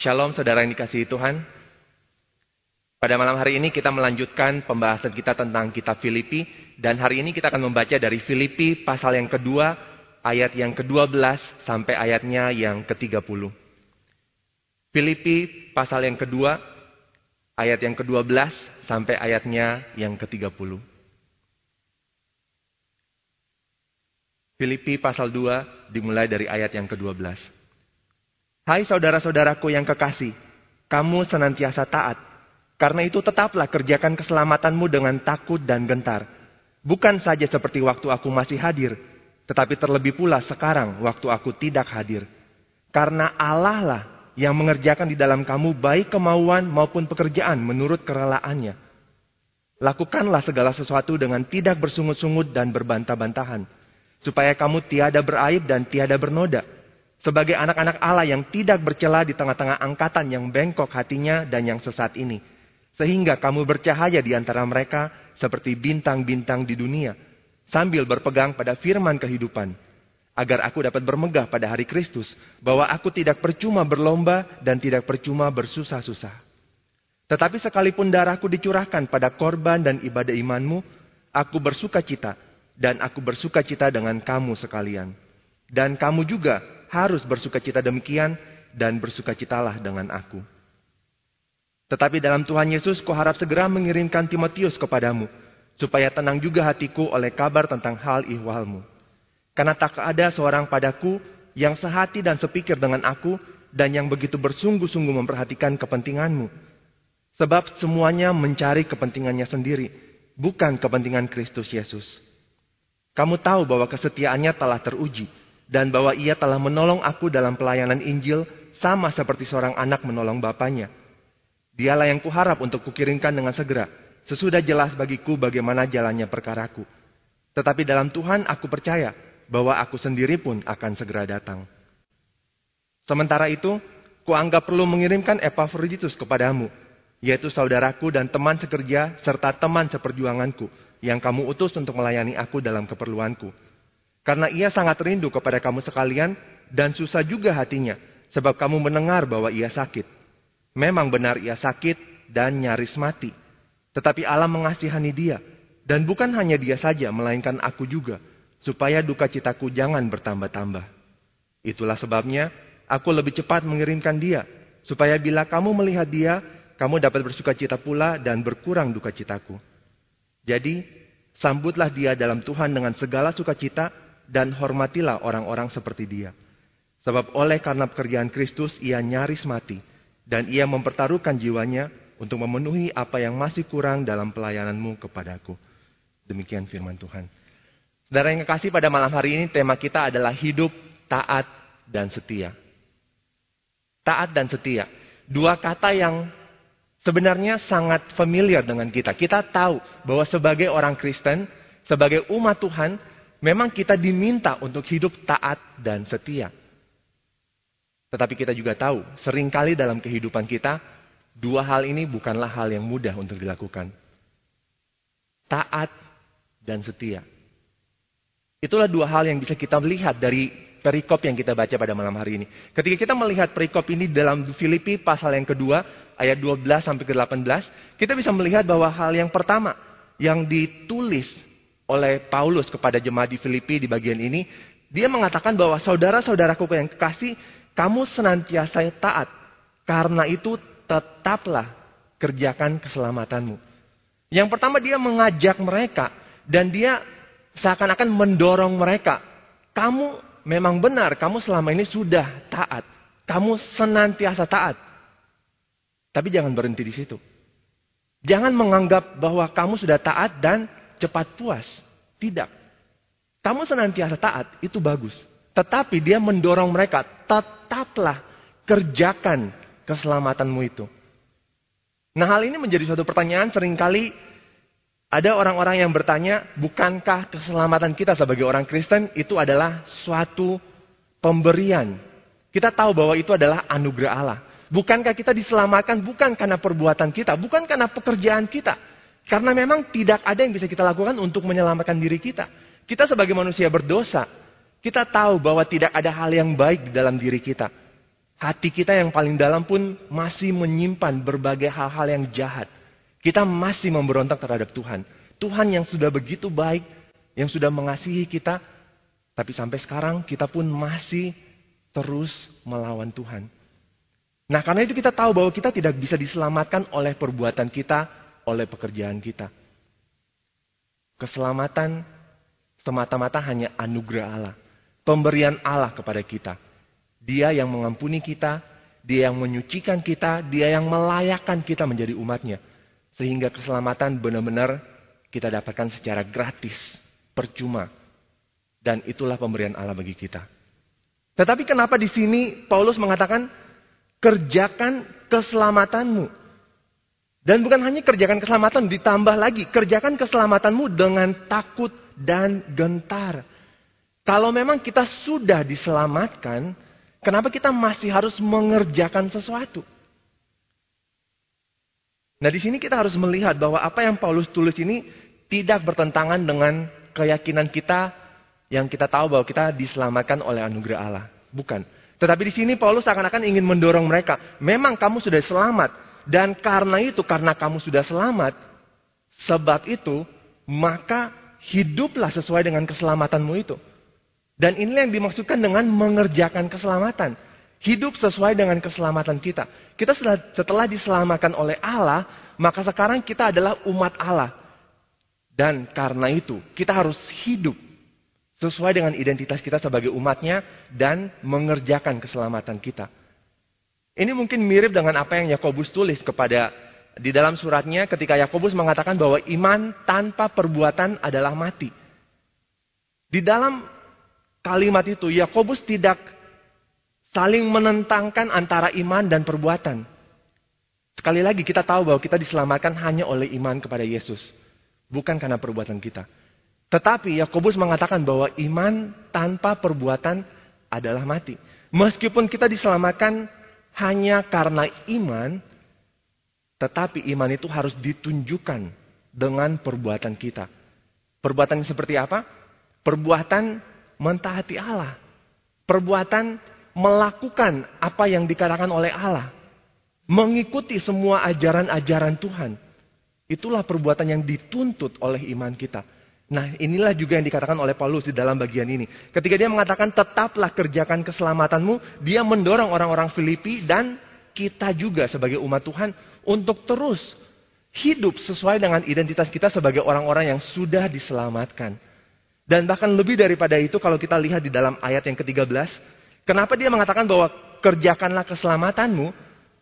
Shalom saudara yang dikasihi Tuhan. Pada malam hari ini kita melanjutkan pembahasan kita tentang kitab Filipi. Dan hari ini kita akan membaca dari Filipi pasal yang kedua, ayat yang ke-12 sampai ayatnya yang ke-30. Filipi pasal yang kedua, ayat yang ke-12 sampai ayatnya yang ke-30. Filipi pasal 2 dimulai dari ayat yang ke-12. Hai saudara-saudaraku yang kekasih, kamu senantiasa taat. Karena itu tetaplah kerjakan keselamatanmu dengan takut dan gentar. Bukan saja seperti waktu aku masih hadir, tetapi terlebih pula sekarang waktu aku tidak hadir. Karena Allah lah yang mengerjakan di dalam kamu baik kemauan maupun pekerjaan menurut kerelaannya. Lakukanlah segala sesuatu dengan tidak bersungut-sungut dan berbantah-bantahan. Supaya kamu tiada beraib dan tiada bernoda sebagai anak-anak Allah yang tidak bercela di tengah-tengah angkatan yang bengkok hatinya dan yang sesat ini. Sehingga kamu bercahaya di antara mereka seperti bintang-bintang di dunia. Sambil berpegang pada firman kehidupan. Agar aku dapat bermegah pada hari Kristus. Bahwa aku tidak percuma berlomba dan tidak percuma bersusah-susah. Tetapi sekalipun darahku dicurahkan pada korban dan ibadah imanmu. Aku bersuka cita. Dan aku bersuka cita dengan kamu sekalian. Dan kamu juga harus bersuka cita demikian dan bersuka citalah dengan aku. Tetapi dalam Tuhan Yesus kuharap segera mengirimkan Timotius kepadamu, supaya tenang juga hatiku oleh kabar tentang hal ihwalmu. Karena tak ada seorang padaku yang sehati dan sepikir dengan aku, dan yang begitu bersungguh-sungguh memperhatikan kepentinganmu. Sebab semuanya mencari kepentingannya sendiri, bukan kepentingan Kristus Yesus. Kamu tahu bahwa kesetiaannya telah teruji, dan bahwa ia telah menolong aku dalam pelayanan Injil sama seperti seorang anak menolong bapaknya. Dialah yang kuharap untuk kukirimkan dengan segera, sesudah jelas bagiku bagaimana jalannya perkaraku. Tetapi dalam Tuhan aku percaya bahwa aku sendiri pun akan segera datang. Sementara itu, kuanggap perlu mengirimkan Epaphroditus kepadamu, yaitu saudaraku dan teman sekerja serta teman seperjuanganku, yang kamu utus untuk melayani aku dalam keperluanku karena ia sangat rindu kepada kamu sekalian dan susah juga hatinya sebab kamu mendengar bahwa ia sakit. Memang benar ia sakit dan nyaris mati. Tetapi Allah mengasihani dia. Dan bukan hanya dia saja, melainkan aku juga. Supaya duka citaku jangan bertambah-tambah. Itulah sebabnya aku lebih cepat mengirimkan dia. Supaya bila kamu melihat dia, kamu dapat bersuka cita pula dan berkurang duka citaku. Jadi, sambutlah dia dalam Tuhan dengan segala sukacita dan hormatilah orang-orang seperti dia. Sebab oleh karena pekerjaan Kristus ia nyaris mati dan ia mempertaruhkan jiwanya untuk memenuhi apa yang masih kurang dalam pelayananmu kepadaku. Demikian firman Tuhan. Saudara yang kekasih pada malam hari ini tema kita adalah hidup taat dan setia. Taat dan setia. Dua kata yang sebenarnya sangat familiar dengan kita. Kita tahu bahwa sebagai orang Kristen, sebagai umat Tuhan, Memang kita diminta untuk hidup taat dan setia. Tetapi kita juga tahu, sering kali dalam kehidupan kita, dua hal ini bukanlah hal yang mudah untuk dilakukan. Taat dan setia. Itulah dua hal yang bisa kita lihat dari perikop yang kita baca pada malam hari ini. Ketika kita melihat perikop ini dalam Filipi pasal yang kedua, ayat 12 sampai ke 18, kita bisa melihat bahwa hal yang pertama yang ditulis oleh Paulus kepada jemaat di Filipi di bagian ini, dia mengatakan bahwa saudara-saudaraku yang kekasih, kamu senantiasa taat. Karena itu tetaplah kerjakan keselamatanmu. Yang pertama dia mengajak mereka dan dia seakan-akan mendorong mereka. Kamu memang benar, kamu selama ini sudah taat. Kamu senantiasa taat. Tapi jangan berhenti di situ. Jangan menganggap bahwa kamu sudah taat dan cepat puas. Tidak. Kamu senantiasa taat, itu bagus. Tetapi dia mendorong mereka, tetaplah kerjakan keselamatanmu itu. Nah hal ini menjadi suatu pertanyaan sering kali ada orang-orang yang bertanya, bukankah keselamatan kita sebagai orang Kristen itu adalah suatu pemberian? Kita tahu bahwa itu adalah anugerah Allah. Bukankah kita diselamatkan bukan karena perbuatan kita, bukan karena pekerjaan kita, karena memang tidak ada yang bisa kita lakukan untuk menyelamatkan diri kita. Kita sebagai manusia berdosa, kita tahu bahwa tidak ada hal yang baik di dalam diri kita. Hati kita yang paling dalam pun masih menyimpan berbagai hal-hal yang jahat. Kita masih memberontak terhadap Tuhan. Tuhan yang sudah begitu baik, yang sudah mengasihi kita, tapi sampai sekarang kita pun masih terus melawan Tuhan. Nah, karena itu kita tahu bahwa kita tidak bisa diselamatkan oleh perbuatan kita, oleh pekerjaan kita. Keselamatan semata-mata hanya anugerah Allah, pemberian Allah kepada kita. Dia yang mengampuni kita, dia yang menyucikan kita, dia yang melayakkan kita menjadi umatnya. Sehingga keselamatan benar-benar kita dapatkan secara gratis, percuma. Dan itulah pemberian Allah bagi kita. Tetapi kenapa di sini Paulus mengatakan kerjakan keselamatanmu. Dan bukan hanya kerjakan keselamatan, ditambah lagi kerjakan keselamatanmu dengan takut dan gentar. Kalau memang kita sudah diselamatkan, Kenapa kita masih harus mengerjakan sesuatu? Nah, di sini kita harus melihat bahwa apa yang Paulus tulis ini tidak bertentangan dengan keyakinan kita yang kita tahu bahwa kita diselamatkan oleh anugerah Allah. Bukan. Tetapi di sini Paulus akan-akan ingin mendorong mereka. Memang kamu sudah selamat. Dan karena itu, karena kamu sudah selamat, sebab itu, maka hiduplah sesuai dengan keselamatanmu itu. Dan inilah yang dimaksudkan dengan mengerjakan keselamatan. Hidup sesuai dengan keselamatan kita. Kita setelah, setelah diselamatkan oleh Allah, maka sekarang kita adalah umat Allah. Dan karena itu, kita harus hidup sesuai dengan identitas kita sebagai umatnya dan mengerjakan keselamatan kita. Ini mungkin mirip dengan apa yang Yakobus tulis kepada di dalam suratnya ketika Yakobus mengatakan bahwa iman tanpa perbuatan adalah mati. Di dalam kalimat itu, Yakobus tidak saling menentangkan antara iman dan perbuatan. Sekali lagi kita tahu bahwa kita diselamatkan hanya oleh iman kepada Yesus, bukan karena perbuatan kita. Tetapi Yakobus mengatakan bahwa iman tanpa perbuatan adalah mati. Meskipun kita diselamatkan hanya karena iman, tetapi iman itu harus ditunjukkan dengan perbuatan kita. Perbuatan seperti apa? Perbuatan mentaati Allah. Perbuatan melakukan apa yang dikatakan oleh Allah. Mengikuti semua ajaran-ajaran Tuhan. Itulah perbuatan yang dituntut oleh iman kita. Nah inilah juga yang dikatakan oleh Paulus di dalam bagian ini. Ketika dia mengatakan tetaplah kerjakan keselamatanmu. Dia mendorong orang-orang Filipi dan kita juga sebagai umat Tuhan. Untuk terus hidup sesuai dengan identitas kita sebagai orang-orang yang sudah diselamatkan. Dan bahkan lebih daripada itu kalau kita lihat di dalam ayat yang ke-13. Kenapa dia mengatakan bahwa kerjakanlah keselamatanmu.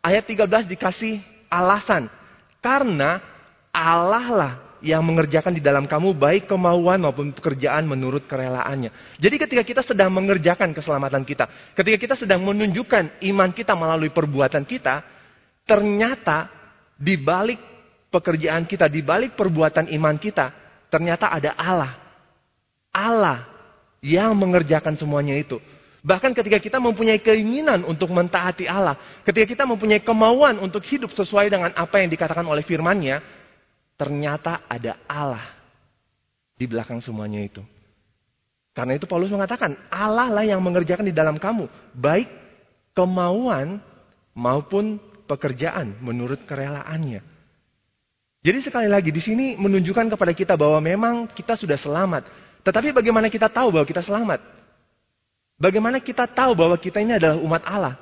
Ayat 13 dikasih alasan. Karena Allah lah yang mengerjakan di dalam kamu baik kemauan maupun pekerjaan menurut kerelaannya. Jadi ketika kita sedang mengerjakan keselamatan kita, ketika kita sedang menunjukkan iman kita melalui perbuatan kita, ternyata di balik pekerjaan kita, di balik perbuatan iman kita, ternyata ada Allah Allah yang mengerjakan semuanya itu. Bahkan ketika kita mempunyai keinginan untuk mentaati Allah, ketika kita mempunyai kemauan untuk hidup sesuai dengan apa yang dikatakan oleh firman-Nya, ternyata ada Allah di belakang semuanya itu. Karena itu Paulus mengatakan, Allah lah yang mengerjakan di dalam kamu, baik kemauan maupun pekerjaan menurut kerelaannya. Jadi sekali lagi di sini menunjukkan kepada kita bahwa memang kita sudah selamat. Tetapi bagaimana kita tahu bahwa kita selamat? Bagaimana kita tahu bahwa kita ini adalah umat Allah?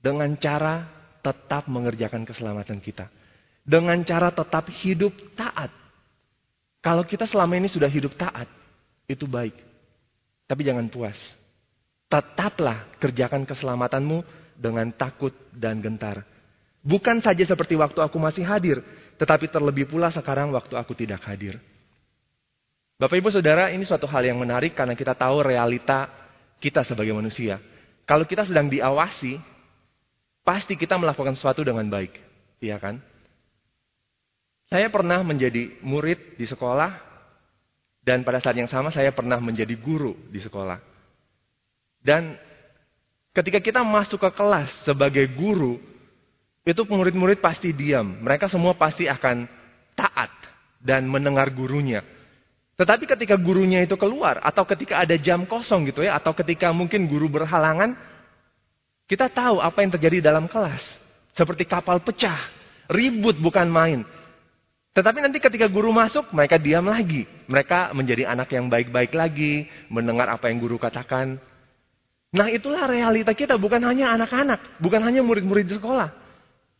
Dengan cara tetap mengerjakan keselamatan kita. Dengan cara tetap hidup taat. Kalau kita selama ini sudah hidup taat, itu baik. Tapi jangan puas. Tetaplah kerjakan keselamatanmu dengan takut dan gentar. Bukan saja seperti waktu aku masih hadir, tetapi terlebih pula sekarang waktu aku tidak hadir. Bapak Ibu Saudara, ini suatu hal yang menarik karena kita tahu realita kita sebagai manusia. Kalau kita sedang diawasi, pasti kita melakukan sesuatu dengan baik. Iya kan? Saya pernah menjadi murid di sekolah, dan pada saat yang sama saya pernah menjadi guru di sekolah. Dan ketika kita masuk ke kelas sebagai guru, itu murid-murid pasti diam. Mereka semua pasti akan taat dan mendengar gurunya. Tetapi ketika gurunya itu keluar, atau ketika ada jam kosong gitu ya, atau ketika mungkin guru berhalangan, Kita tahu apa yang terjadi dalam kelas. Seperti kapal pecah. Ribut bukan main. Tetapi nanti ketika guru masuk, mereka diam lagi. Mereka menjadi anak yang baik-baik lagi, mendengar apa yang guru katakan. Nah itulah realita kita, bukan hanya anak-anak, bukan hanya murid-murid sekolah.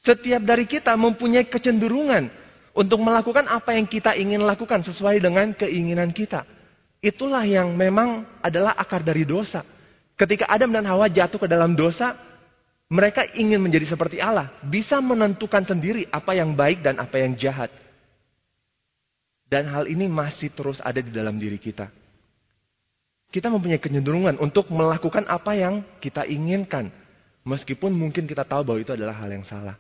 Setiap dari kita mempunyai kecenderungan untuk melakukan apa yang kita ingin lakukan sesuai dengan keinginan kita. Itulah yang memang adalah akar dari dosa. Ketika Adam dan Hawa jatuh ke dalam dosa, mereka ingin menjadi seperti Allah, bisa menentukan sendiri apa yang baik dan apa yang jahat. Dan hal ini masih terus ada di dalam diri kita. Kita mempunyai kecenderungan untuk melakukan apa yang kita inginkan. Meskipun mungkin kita tahu bahwa itu adalah hal yang salah.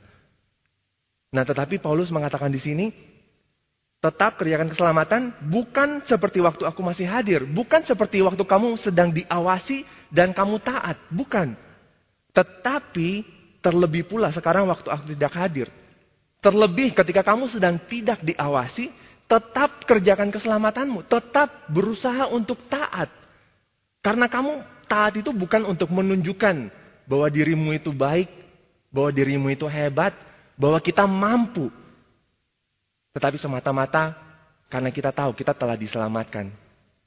Nah tetapi Paulus mengatakan di sini, tetap kerjakan keselamatan bukan seperti waktu aku masih hadir. Bukan seperti waktu kamu sedang diawasi dan kamu taat. Bukan. Tetapi terlebih pula sekarang waktu aku tidak hadir. Terlebih ketika kamu sedang tidak diawasi, tetap kerjakan keselamatanmu. Tetap berusaha untuk taat. Karena kamu taat itu bukan untuk menunjukkan bahwa dirimu itu baik, bahwa dirimu itu hebat, bahwa kita mampu. Tetapi semata-mata karena kita tahu kita telah diselamatkan.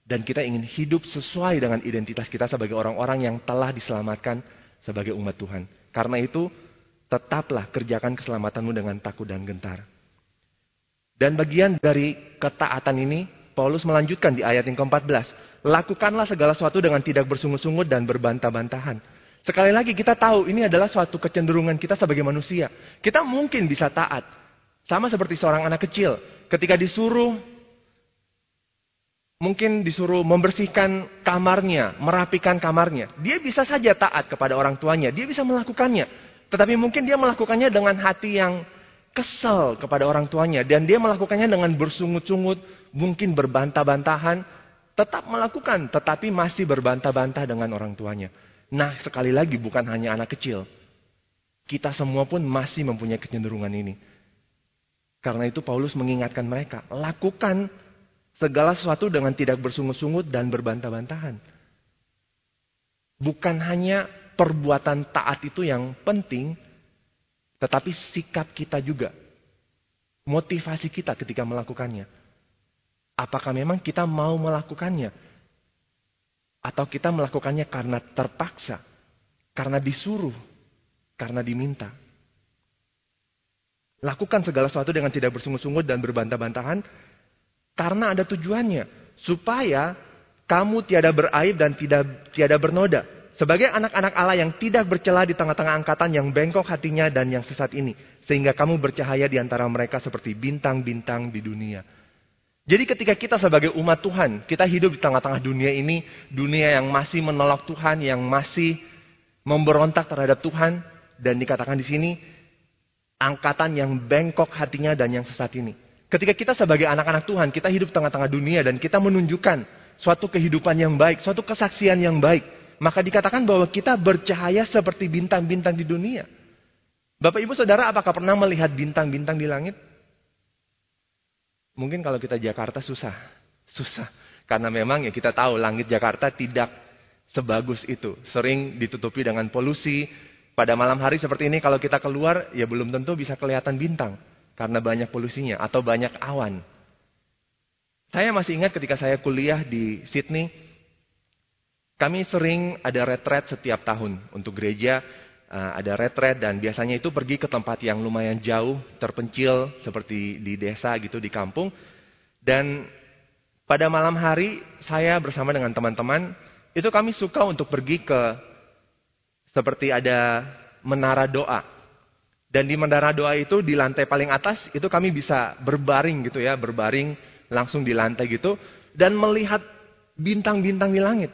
Dan kita ingin hidup sesuai dengan identitas kita sebagai orang-orang yang telah diselamatkan sebagai umat Tuhan. Karena itu, tetaplah kerjakan keselamatanmu dengan takut dan gentar. Dan bagian dari ketaatan ini, Paulus melanjutkan di ayat yang ke-14. Lakukanlah segala sesuatu dengan tidak bersungut-sungut dan berbantah-bantahan. Sekali lagi kita tahu ini adalah suatu kecenderungan kita sebagai manusia. Kita mungkin bisa taat. Sama seperti seorang anak kecil. Ketika disuruh mungkin disuruh membersihkan kamarnya, merapikan kamarnya. Dia bisa saja taat kepada orang tuanya, dia bisa melakukannya. Tetapi mungkin dia melakukannya dengan hati yang kesal kepada orang tuanya. Dan dia melakukannya dengan bersungut-sungut, mungkin berbantah-bantahan. Tetap melakukan, tetapi masih berbantah-bantah dengan orang tuanya. Nah sekali lagi bukan hanya anak kecil. Kita semua pun masih mempunyai kecenderungan ini. Karena itu Paulus mengingatkan mereka, lakukan Segala sesuatu dengan tidak bersungut-sungut dan berbantah-bantahan. Bukan hanya perbuatan taat itu yang penting, tetapi sikap kita juga. Motivasi kita ketika melakukannya. Apakah memang kita mau melakukannya? Atau kita melakukannya karena terpaksa, karena disuruh, karena diminta. Lakukan segala sesuatu dengan tidak bersungut-sungut dan berbantah-bantahan, karena ada tujuannya. Supaya kamu tiada beraib dan tidak tiada bernoda. Sebagai anak-anak Allah yang tidak bercela di tengah-tengah angkatan yang bengkok hatinya dan yang sesat ini. Sehingga kamu bercahaya di antara mereka seperti bintang-bintang di dunia. Jadi ketika kita sebagai umat Tuhan, kita hidup di tengah-tengah dunia ini, dunia yang masih menolak Tuhan, yang masih memberontak terhadap Tuhan, dan dikatakan di sini, angkatan yang bengkok hatinya dan yang sesat ini. Ketika kita sebagai anak-anak Tuhan, kita hidup tengah-tengah dunia dan kita menunjukkan suatu kehidupan yang baik, suatu kesaksian yang baik. Maka dikatakan bahwa kita bercahaya seperti bintang-bintang di dunia. Bapak ibu saudara apakah pernah melihat bintang-bintang di langit? Mungkin kalau kita Jakarta susah. Susah. Karena memang ya kita tahu langit Jakarta tidak sebagus itu. Sering ditutupi dengan polusi. Pada malam hari seperti ini kalau kita keluar ya belum tentu bisa kelihatan bintang karena banyak polusinya atau banyak awan. Saya masih ingat ketika saya kuliah di Sydney, kami sering ada retret setiap tahun untuk gereja. Eh, ada retret dan biasanya itu pergi ke tempat yang lumayan jauh, terpencil seperti di desa gitu di kampung. Dan pada malam hari saya bersama dengan teman-teman itu kami suka untuk pergi ke seperti ada menara doa dan di menara doa itu di lantai paling atas itu kami bisa berbaring gitu ya, berbaring langsung di lantai gitu dan melihat bintang-bintang di langit.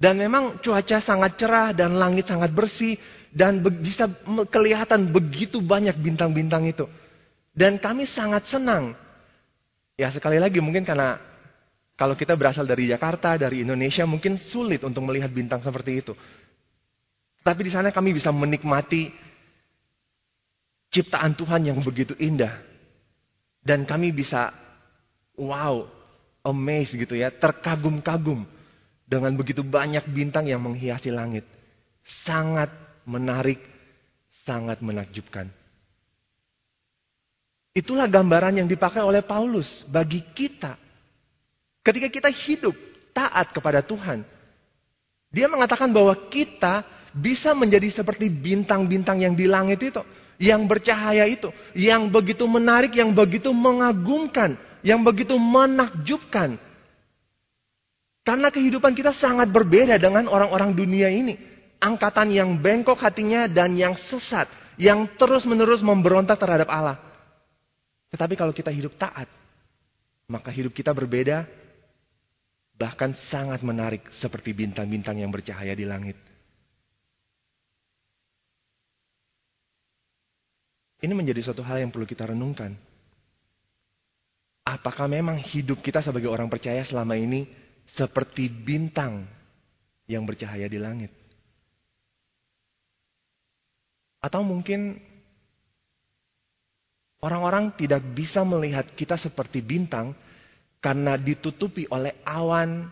Dan memang cuaca sangat cerah dan langit sangat bersih dan bisa kelihatan begitu banyak bintang-bintang itu. Dan kami sangat senang. Ya sekali lagi mungkin karena kalau kita berasal dari Jakarta, dari Indonesia mungkin sulit untuk melihat bintang seperti itu. Tapi di sana kami bisa menikmati ciptaan Tuhan yang begitu indah. Dan kami bisa, wow, amazed gitu ya, terkagum-kagum dengan begitu banyak bintang yang menghiasi langit. Sangat menarik, sangat menakjubkan. Itulah gambaran yang dipakai oleh Paulus bagi kita. Ketika kita hidup taat kepada Tuhan, dia mengatakan bahwa kita bisa menjadi seperti bintang-bintang yang di langit itu, yang bercahaya itu, yang begitu menarik, yang begitu mengagumkan, yang begitu menakjubkan. Karena kehidupan kita sangat berbeda dengan orang-orang dunia ini. Angkatan yang bengkok hatinya dan yang sesat, yang terus-menerus memberontak terhadap Allah. Tetapi kalau kita hidup taat, maka hidup kita berbeda, bahkan sangat menarik seperti bintang-bintang yang bercahaya di langit. Ini menjadi suatu hal yang perlu kita renungkan. Apakah memang hidup kita sebagai orang percaya selama ini seperti bintang yang bercahaya di langit? Atau mungkin Orang-orang tidak bisa melihat kita seperti bintang karena ditutupi oleh awan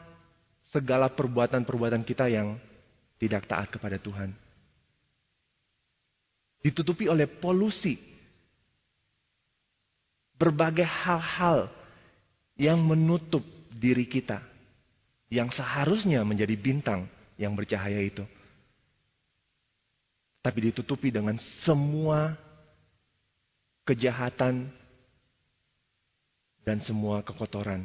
segala perbuatan-perbuatan kita yang tidak taat kepada Tuhan. Ditutupi oleh polusi. Berbagai hal-hal yang menutup diri kita. Yang seharusnya menjadi bintang yang bercahaya itu. Tapi ditutupi dengan semua kejahatan, dan semua kekotoran.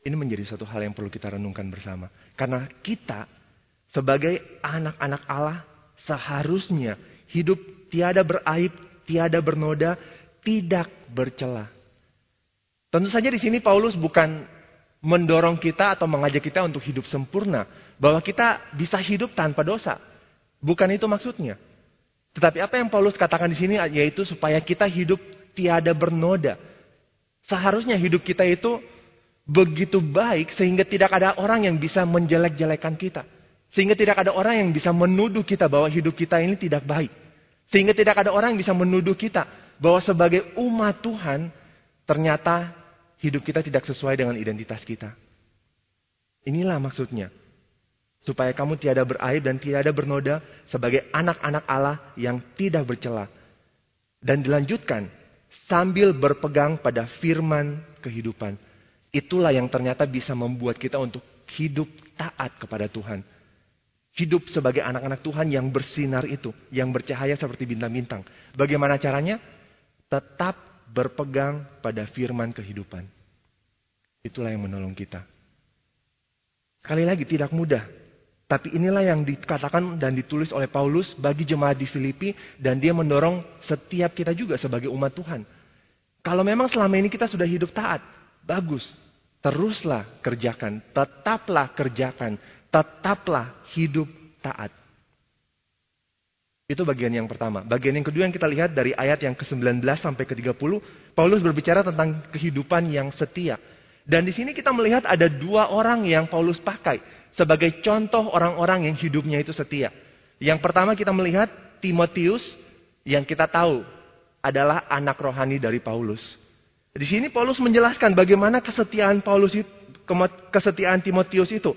Ini menjadi satu hal yang perlu kita renungkan bersama. Karena kita sebagai anak-anak Allah seharusnya hidup tiada beraib, tiada bernoda, tidak bercela. Tentu saja di sini Paulus bukan mendorong kita atau mengajak kita untuk hidup sempurna. Bahwa kita bisa hidup tanpa dosa. Bukan itu maksudnya. Tetapi apa yang Paulus katakan di sini yaitu supaya kita hidup tiada bernoda. Seharusnya hidup kita itu begitu baik sehingga tidak ada orang yang bisa menjelek-jelekan kita. Sehingga tidak ada orang yang bisa menuduh kita bahwa hidup kita ini tidak baik. Sehingga tidak ada orang yang bisa menuduh kita bahwa sebagai umat Tuhan ternyata hidup kita tidak sesuai dengan identitas kita. Inilah maksudnya. Supaya kamu tiada beraib dan tiada bernoda sebagai anak-anak Allah yang tidak bercela. Dan dilanjutkan, sambil berpegang pada firman kehidupan. Itulah yang ternyata bisa membuat kita untuk hidup taat kepada Tuhan. Hidup sebagai anak-anak Tuhan yang bersinar itu, yang bercahaya seperti bintang-bintang. Bagaimana caranya? Tetap berpegang pada firman kehidupan. Itulah yang menolong kita. Sekali lagi tidak mudah tapi inilah yang dikatakan dan ditulis oleh Paulus bagi jemaat di Filipi dan dia mendorong setiap kita juga sebagai umat Tuhan. Kalau memang selama ini kita sudah hidup taat, bagus. Teruslah kerjakan, tetaplah kerjakan, tetaplah hidup taat. Itu bagian yang pertama. Bagian yang kedua yang kita lihat dari ayat yang ke-19 sampai ke-30, Paulus berbicara tentang kehidupan yang setia. Dan di sini kita melihat ada dua orang yang Paulus pakai sebagai contoh orang-orang yang hidupnya itu setia. Yang pertama kita melihat Timotius yang kita tahu adalah anak rohani dari Paulus. Di sini Paulus menjelaskan bagaimana kesetiaan Paulus itu, kesetiaan Timotius itu.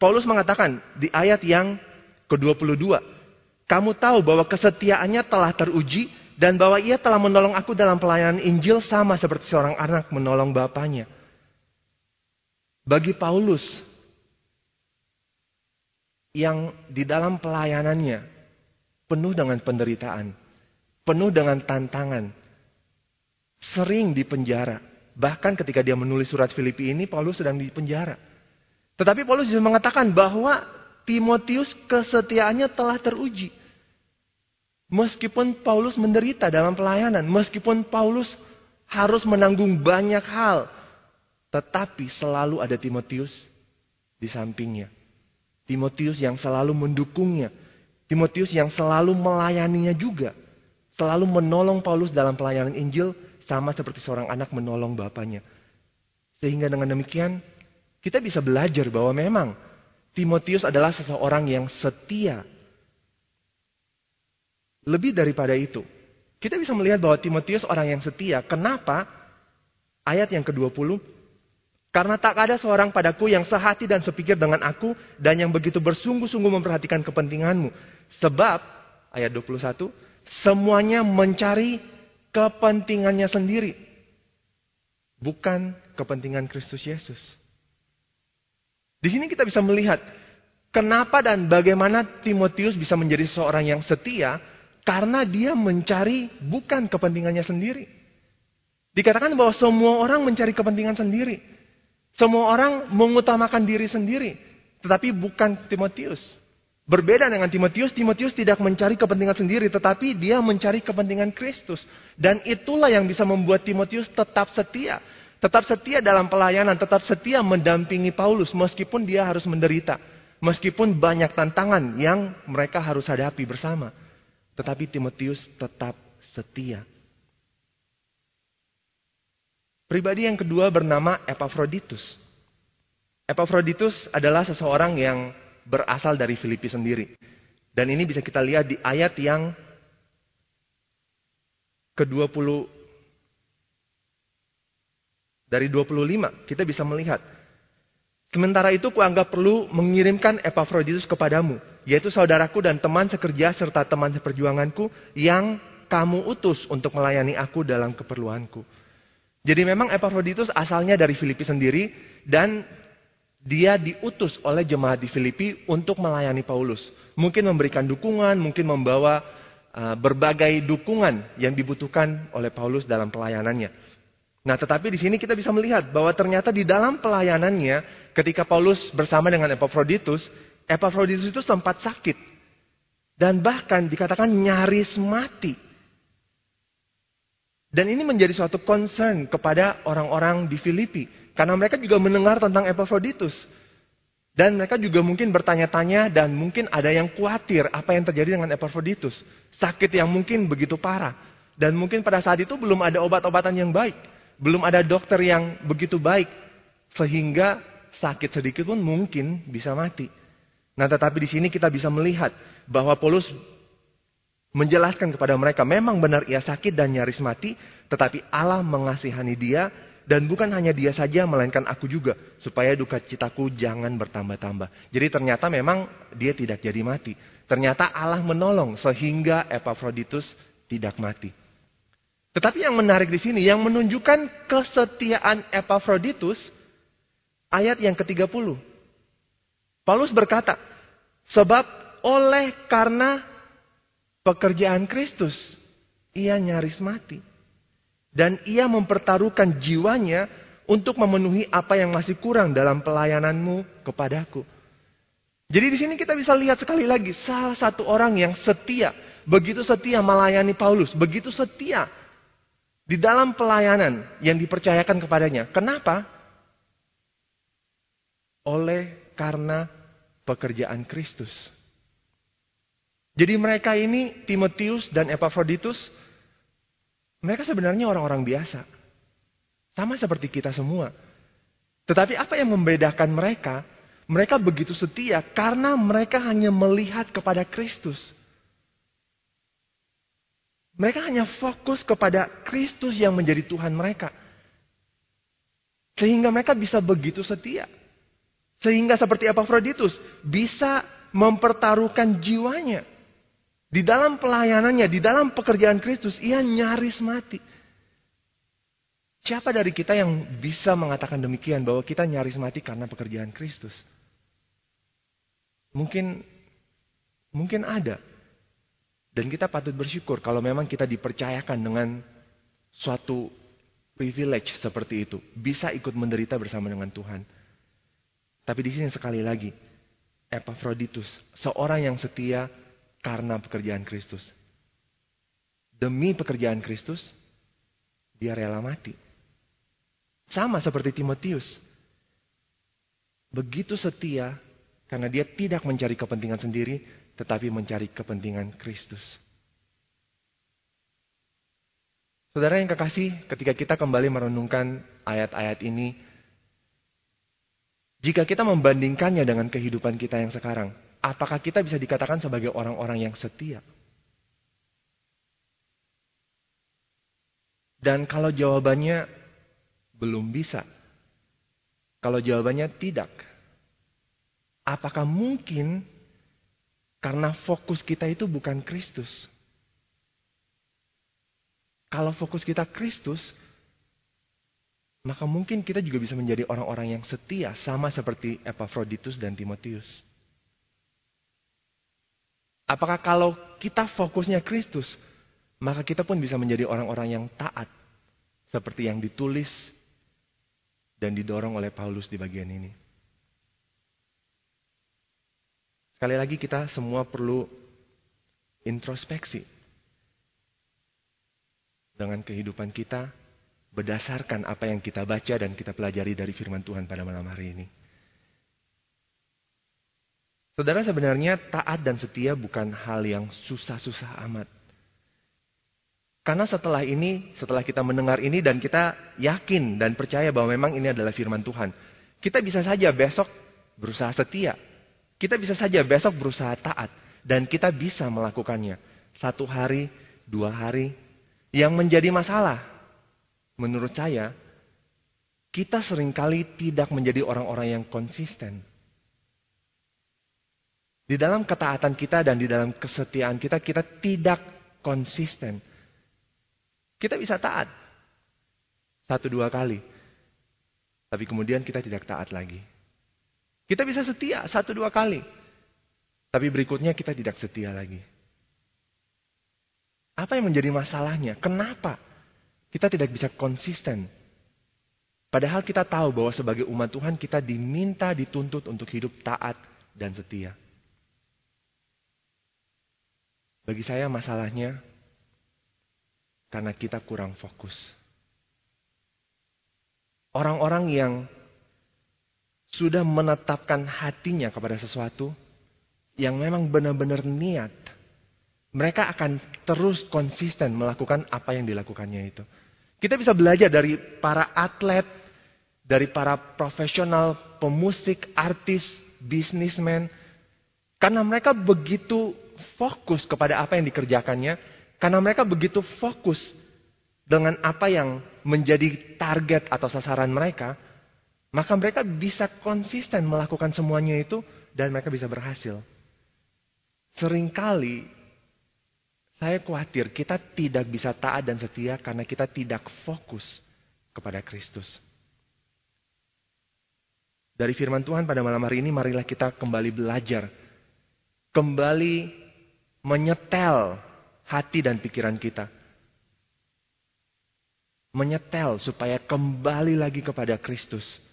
Paulus mengatakan di ayat yang ke-22, kamu tahu bahwa kesetiaannya telah teruji dan bahwa ia telah menolong aku dalam pelayanan Injil sama seperti seorang anak menolong bapaknya. Bagi Paulus, yang di dalam pelayanannya penuh dengan penderitaan, penuh dengan tantangan, sering di penjara. Bahkan ketika dia menulis surat Filipi ini, Paulus sedang di penjara. Tetapi Paulus juga mengatakan bahwa Timotius kesetiaannya telah teruji. Meskipun Paulus menderita dalam pelayanan, meskipun Paulus harus menanggung banyak hal, tetapi selalu ada Timotius di sampingnya. Timotius yang selalu mendukungnya. Timotius yang selalu melayaninya juga. Selalu menolong Paulus dalam pelayanan Injil sama seperti seorang anak menolong bapaknya. Sehingga dengan demikian kita bisa belajar bahwa memang Timotius adalah seseorang yang setia. Lebih daripada itu, kita bisa melihat bahwa Timotius orang yang setia. Kenapa? Ayat yang ke-20, Karena tak ada seorang padaku yang sehati dan sepikir dengan aku dan yang begitu bersungguh-sungguh memperhatikan kepentinganmu. Sebab, ayat 21, semuanya mencari kepentingannya sendiri. Bukan kepentingan Kristus Yesus. Di sini kita bisa melihat kenapa dan bagaimana Timotius bisa menjadi seorang yang setia karena dia mencari bukan kepentingannya sendiri. Dikatakan bahwa semua orang mencari kepentingan sendiri. Semua orang mengutamakan diri sendiri, tetapi bukan Timotius. Berbeda dengan Timotius, Timotius tidak mencari kepentingan sendiri, tetapi dia mencari kepentingan Kristus. Dan itulah yang bisa membuat Timotius tetap setia. Tetap setia dalam pelayanan, tetap setia mendampingi Paulus meskipun dia harus menderita. Meskipun banyak tantangan yang mereka harus hadapi bersama. Tetapi Timotius tetap setia. Pribadi yang kedua bernama Epaphroditus. Epaphroditus adalah seseorang yang berasal dari Filipi sendiri. Dan ini bisa kita lihat di ayat yang ke-20 dari 25 kita bisa melihat Sementara itu kuanggap perlu mengirimkan Epaphroditus kepadamu, yaitu saudaraku dan teman sekerja serta teman seperjuanganku yang kamu utus untuk melayani aku dalam keperluanku. Jadi memang Epaphroditus asalnya dari Filipi sendiri dan dia diutus oleh jemaat di Filipi untuk melayani Paulus. Mungkin memberikan dukungan, mungkin membawa uh, berbagai dukungan yang dibutuhkan oleh Paulus dalam pelayanannya. Nah, tetapi di sini kita bisa melihat bahwa ternyata di dalam pelayanannya ketika Paulus bersama dengan Epaphroditus, Epaphroditus itu sempat sakit. Dan bahkan dikatakan nyaris mati. Dan ini menjadi suatu concern kepada orang-orang di Filipi. Karena mereka juga mendengar tentang Epaphroditus. Dan mereka juga mungkin bertanya-tanya dan mungkin ada yang khawatir apa yang terjadi dengan Epaphroditus. Sakit yang mungkin begitu parah. Dan mungkin pada saat itu belum ada obat-obatan yang baik. Belum ada dokter yang begitu baik. Sehingga sakit sedikit pun mungkin bisa mati. Nah tetapi di sini kita bisa melihat bahwa Paulus menjelaskan kepada mereka memang benar ia sakit dan nyaris mati, tetapi Allah mengasihani dia dan bukan hanya dia saja melainkan aku juga supaya duka citaku jangan bertambah-tambah. Jadi ternyata memang dia tidak jadi mati. Ternyata Allah menolong sehingga Epaphroditus tidak mati. Tetapi yang menarik di sini yang menunjukkan kesetiaan Epaphroditus ayat yang ke-30. Paulus berkata, sebab oleh karena pekerjaan Kristus, ia nyaris mati. Dan ia mempertaruhkan jiwanya untuk memenuhi apa yang masih kurang dalam pelayananmu kepadaku. Jadi di sini kita bisa lihat sekali lagi salah satu orang yang setia, begitu setia melayani Paulus, begitu setia di dalam pelayanan yang dipercayakan kepadanya. Kenapa? Oleh karena pekerjaan Kristus. Jadi mereka ini, Timotius dan Epaphroditus, mereka sebenarnya orang-orang biasa. Sama seperti kita semua. Tetapi apa yang membedakan mereka? Mereka begitu setia karena mereka hanya melihat kepada Kristus. Mereka hanya fokus kepada Kristus yang menjadi Tuhan mereka. Sehingga mereka bisa begitu setia. Sehingga seperti Epaphroditus bisa mempertaruhkan jiwanya di dalam pelayanannya, di dalam pekerjaan Kristus, ia nyaris mati. Siapa dari kita yang bisa mengatakan demikian bahwa kita nyaris mati karena pekerjaan Kristus? Mungkin mungkin ada. Dan kita patut bersyukur kalau memang kita dipercayakan dengan suatu privilege seperti itu, bisa ikut menderita bersama dengan Tuhan. Tapi di sini sekali lagi, Epaphroditus, seorang yang setia karena pekerjaan Kristus. Demi pekerjaan Kristus, dia rela mati. Sama seperti Timotius. Begitu setia karena dia tidak mencari kepentingan sendiri, tetapi mencari kepentingan Kristus. Saudara yang kekasih, ketika kita kembali merenungkan ayat-ayat ini, jika kita membandingkannya dengan kehidupan kita yang sekarang, apakah kita bisa dikatakan sebagai orang-orang yang setia? Dan kalau jawabannya belum bisa, Kalau jawabannya tidak, apakah mungkin karena fokus kita itu bukan Kristus? Kalau fokus kita Kristus, maka mungkin kita juga bisa menjadi orang-orang yang setia sama seperti Epaphroditus dan Timotius. Apakah kalau kita fokusnya Kristus, maka kita pun bisa menjadi orang-orang yang taat seperti yang ditulis dan didorong oleh Paulus di bagian ini. Sekali lagi kita semua perlu introspeksi dengan kehidupan kita berdasarkan apa yang kita baca dan kita pelajari dari firman Tuhan pada malam hari ini. Saudara sebenarnya taat dan setia bukan hal yang susah-susah amat. Karena setelah ini, setelah kita mendengar ini dan kita yakin dan percaya bahwa memang ini adalah firman Tuhan. Kita bisa saja besok berusaha setia. Kita bisa saja besok berusaha taat. Dan kita bisa melakukannya. Satu hari, dua hari. Yang menjadi masalah, menurut saya, kita sering kali tidak menjadi orang-orang yang konsisten. Di dalam ketaatan kita dan di dalam kesetiaan kita, kita tidak konsisten. Kita bisa taat. Satu dua kali. Tapi kemudian kita tidak taat lagi. Kita bisa setia satu dua kali. Tapi berikutnya kita tidak setia lagi. Apa yang menjadi masalahnya? Kenapa kita tidak bisa konsisten? Padahal kita tahu bahwa sebagai umat Tuhan kita diminta dituntut untuk hidup taat dan setia. Bagi saya masalahnya karena kita kurang fokus. Orang-orang yang sudah menetapkan hatinya kepada sesuatu yang memang benar-benar niat, mereka akan terus konsisten melakukan apa yang dilakukannya itu. Kita bisa belajar dari para atlet, dari para profesional, pemusik, artis, bisnismen, karena mereka begitu fokus kepada apa yang dikerjakannya, karena mereka begitu fokus dengan apa yang menjadi target atau sasaran mereka, maka mereka bisa konsisten melakukan semuanya itu dan mereka bisa berhasil. Seringkali saya khawatir kita tidak bisa taat dan setia karena kita tidak fokus kepada Kristus. Dari firman Tuhan pada malam hari ini marilah kita kembali belajar. Kembali menyetel hati dan pikiran kita. Menyetel supaya kembali lagi kepada Kristus.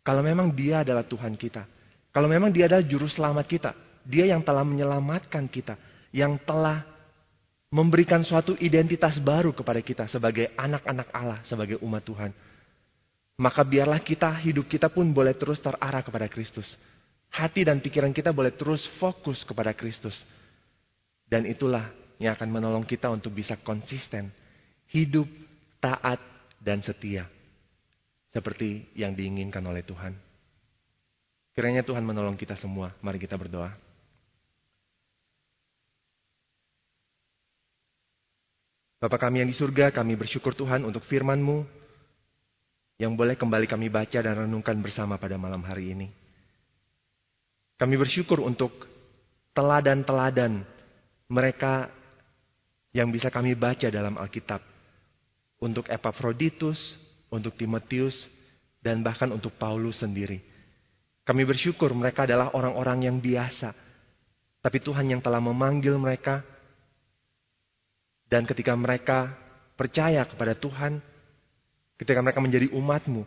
Kalau memang dia adalah Tuhan kita. Kalau memang dia adalah juru selamat kita. Dia yang telah menyelamatkan kita. Yang telah memberikan suatu identitas baru kepada kita sebagai anak-anak Allah, sebagai umat Tuhan. Maka biarlah kita, hidup kita pun boleh terus terarah kepada Kristus. Hati dan pikiran kita boleh terus fokus kepada Kristus. Dan itulah yang akan menolong kita untuk bisa konsisten, hidup, taat, dan setia. Seperti yang diinginkan oleh Tuhan. Kiranya Tuhan menolong kita semua. Mari kita berdoa. Bapak kami yang di surga, kami bersyukur Tuhan untuk firman-Mu yang boleh kembali kami baca dan renungkan bersama pada malam hari ini. Kami bersyukur untuk teladan-teladan mereka yang bisa kami baca dalam Alkitab. Untuk Epaphroditus, untuk Timotius, dan bahkan untuk Paulus sendiri. Kami bersyukur mereka adalah orang-orang yang biasa. Tapi Tuhan yang telah memanggil mereka. Dan ketika mereka percaya kepada Tuhan, ketika mereka menjadi umatmu,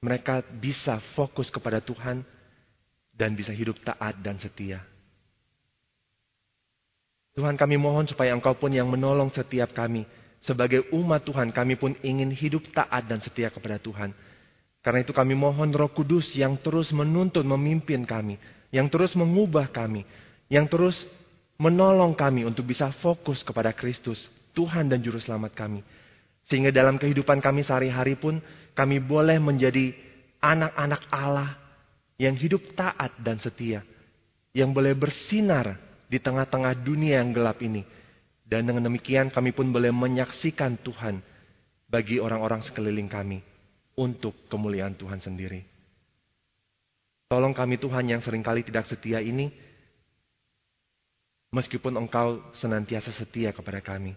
mereka bisa fokus kepada Tuhan dan bisa hidup taat dan setia. Tuhan kami mohon supaya Engkau pun yang menolong setiap kami. Sebagai umat Tuhan kami pun ingin hidup taat dan setia kepada Tuhan. Karena itu kami mohon roh kudus yang terus menuntun, memimpin kami. Yang terus mengubah kami. Yang terus menolong kami untuk bisa fokus kepada Kristus. Tuhan dan Juru Selamat kami. Sehingga dalam kehidupan kami sehari-hari pun kami boleh menjadi anak-anak Allah yang hidup taat dan setia. Yang boleh bersinar di tengah-tengah dunia yang gelap ini. Dan dengan demikian kami pun boleh menyaksikan Tuhan bagi orang-orang sekeliling kami. untuk kemuliaan Tuhan sendiri. Tolong kami Tuhan yang sering kali tidak setia ini, meskipun Engkau senantiasa setia kepada kami.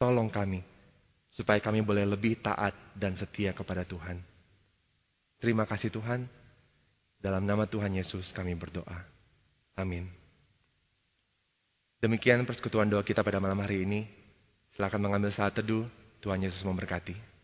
Tolong kami, supaya kami boleh lebih taat dan setia kepada Tuhan. Terima kasih Tuhan. Dalam nama Tuhan Yesus kami berdoa. Amin. Demikian persekutuan doa kita pada malam hari ini. Silakan mengambil saat teduh. Tuhan Yesus memberkati.